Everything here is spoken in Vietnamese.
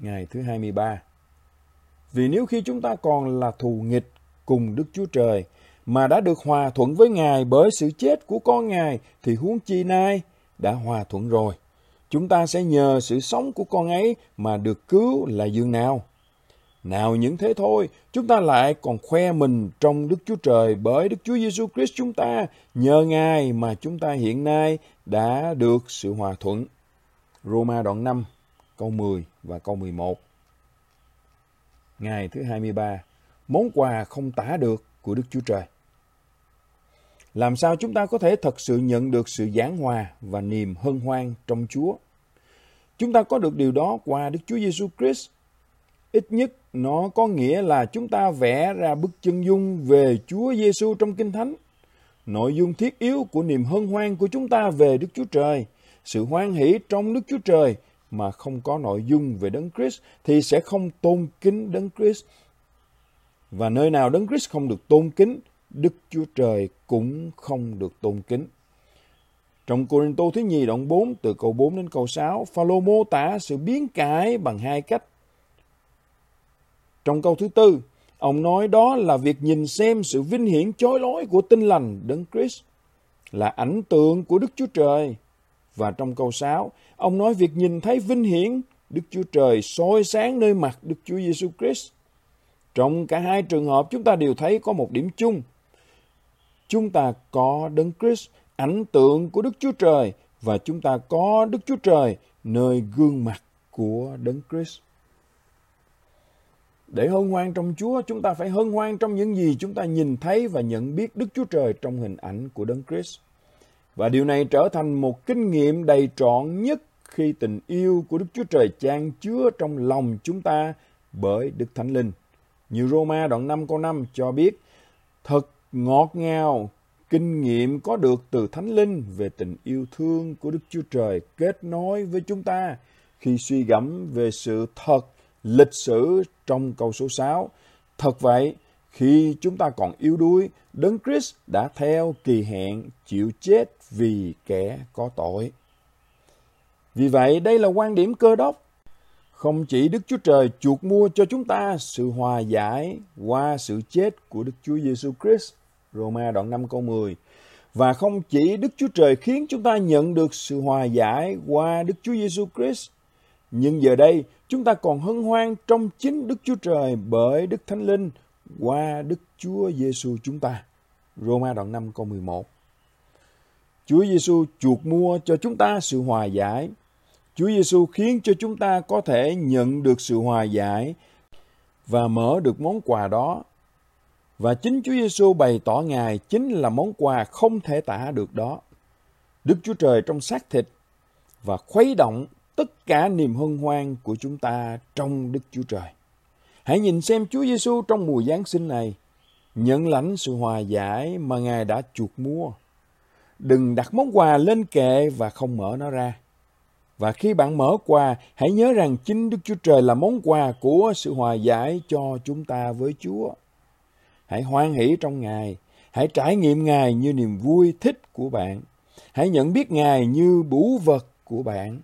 Ngày thứ 23 Vì nếu khi chúng ta còn là thù nghịch cùng Đức Chúa Trời, mà đã được hòa thuận với Ngài bởi sự chết của con Ngài, thì huống chi nay đã hòa thuận rồi. Chúng ta sẽ nhờ sự sống của con ấy mà được cứu là dương nào. Nào những thế thôi, chúng ta lại còn khoe mình trong Đức Chúa Trời bởi Đức Chúa Giêsu Christ chúng ta, nhờ Ngài mà chúng ta hiện nay đã được sự hòa thuận. Roma đoạn 5, câu 10 và câu 11. Ngày thứ 23, món quà không tả được của Đức Chúa Trời. Làm sao chúng ta có thể thật sự nhận được sự giảng hòa và niềm hân hoan trong Chúa? Chúng ta có được điều đó qua Đức Chúa Giêsu Christ. Ít nhất nó có nghĩa là chúng ta vẽ ra bức chân dung về Chúa Giêsu trong Kinh Thánh. Nội dung thiết yếu của niềm hân hoan của chúng ta về Đức Chúa Trời, sự hoan hỷ trong Đức Chúa Trời mà không có nội dung về Đấng Christ thì sẽ không tôn kính Đấng Christ. Và nơi nào Đấng Christ không được tôn kính, Đức Chúa Trời cũng không được tôn kính. Trong Corinto thứ nhì đoạn 4 từ câu 4 đến câu 6, Phaolô mô tả sự biến cải bằng hai cách. Trong câu thứ tư, ông nói đó là việc nhìn xem sự vinh hiển chói lói của tinh lành Đấng Christ là ảnh tượng của Đức Chúa Trời. Và trong câu 6, ông nói việc nhìn thấy vinh hiển Đức Chúa Trời soi sáng nơi mặt Đức Chúa Giêsu Christ. Trong cả hai trường hợp chúng ta đều thấy có một điểm chung. Chúng ta có Đấng Christ ảnh tượng của Đức Chúa Trời và chúng ta có Đức Chúa Trời nơi gương mặt của Đấng Christ. Để hân hoan trong Chúa, chúng ta phải hân hoan trong những gì chúng ta nhìn thấy và nhận biết Đức Chúa Trời trong hình ảnh của Đấng Christ. Và điều này trở thành một kinh nghiệm đầy trọn nhất khi tình yêu của Đức Chúa Trời chan chứa trong lòng chúng ta bởi Đức Thánh Linh. Như Roma đoạn 5 câu 5 cho biết, thật ngọt ngào kinh nghiệm có được từ Thánh Linh về tình yêu thương của Đức Chúa Trời kết nối với chúng ta khi suy gẫm về sự thật lịch sử trong câu số 6. Thật vậy, khi chúng ta còn yếu đuối, Đấng Christ đã theo kỳ hẹn chịu chết vì kẻ có tội. Vì vậy, đây là quan điểm cơ đốc. Không chỉ Đức Chúa Trời chuộc mua cho chúng ta sự hòa giải qua sự chết của Đức Chúa Giêsu Christ, Roma đoạn 5 câu 10. Và không chỉ Đức Chúa Trời khiến chúng ta nhận được sự hòa giải qua Đức Chúa Giêsu Christ, nhưng giờ đây chúng ta còn hân hoan trong chính Đức Chúa Trời bởi Đức Thánh Linh qua Đức Chúa Giêsu chúng ta. Roma đoạn 5 câu 11. Chúa Giêsu chuộc mua cho chúng ta sự hòa giải. Chúa Giêsu khiến cho chúng ta có thể nhận được sự hòa giải và mở được món quà đó và chính Chúa Giêsu bày tỏ Ngài chính là món quà không thể tả được đó. Đức Chúa Trời trong xác thịt và khuấy động tất cả niềm hân hoan của chúng ta trong Đức Chúa Trời. Hãy nhìn xem Chúa Giêsu trong mùa Giáng sinh này, nhận lãnh sự hòa giải mà Ngài đã chuộc mua. Đừng đặt món quà lên kệ và không mở nó ra. Và khi bạn mở quà, hãy nhớ rằng chính Đức Chúa Trời là món quà của sự hòa giải cho chúng ta với Chúa. Hãy hoan hỷ trong Ngài. Hãy trải nghiệm Ngài như niềm vui thích của bạn. Hãy nhận biết Ngài như bủ vật của bạn.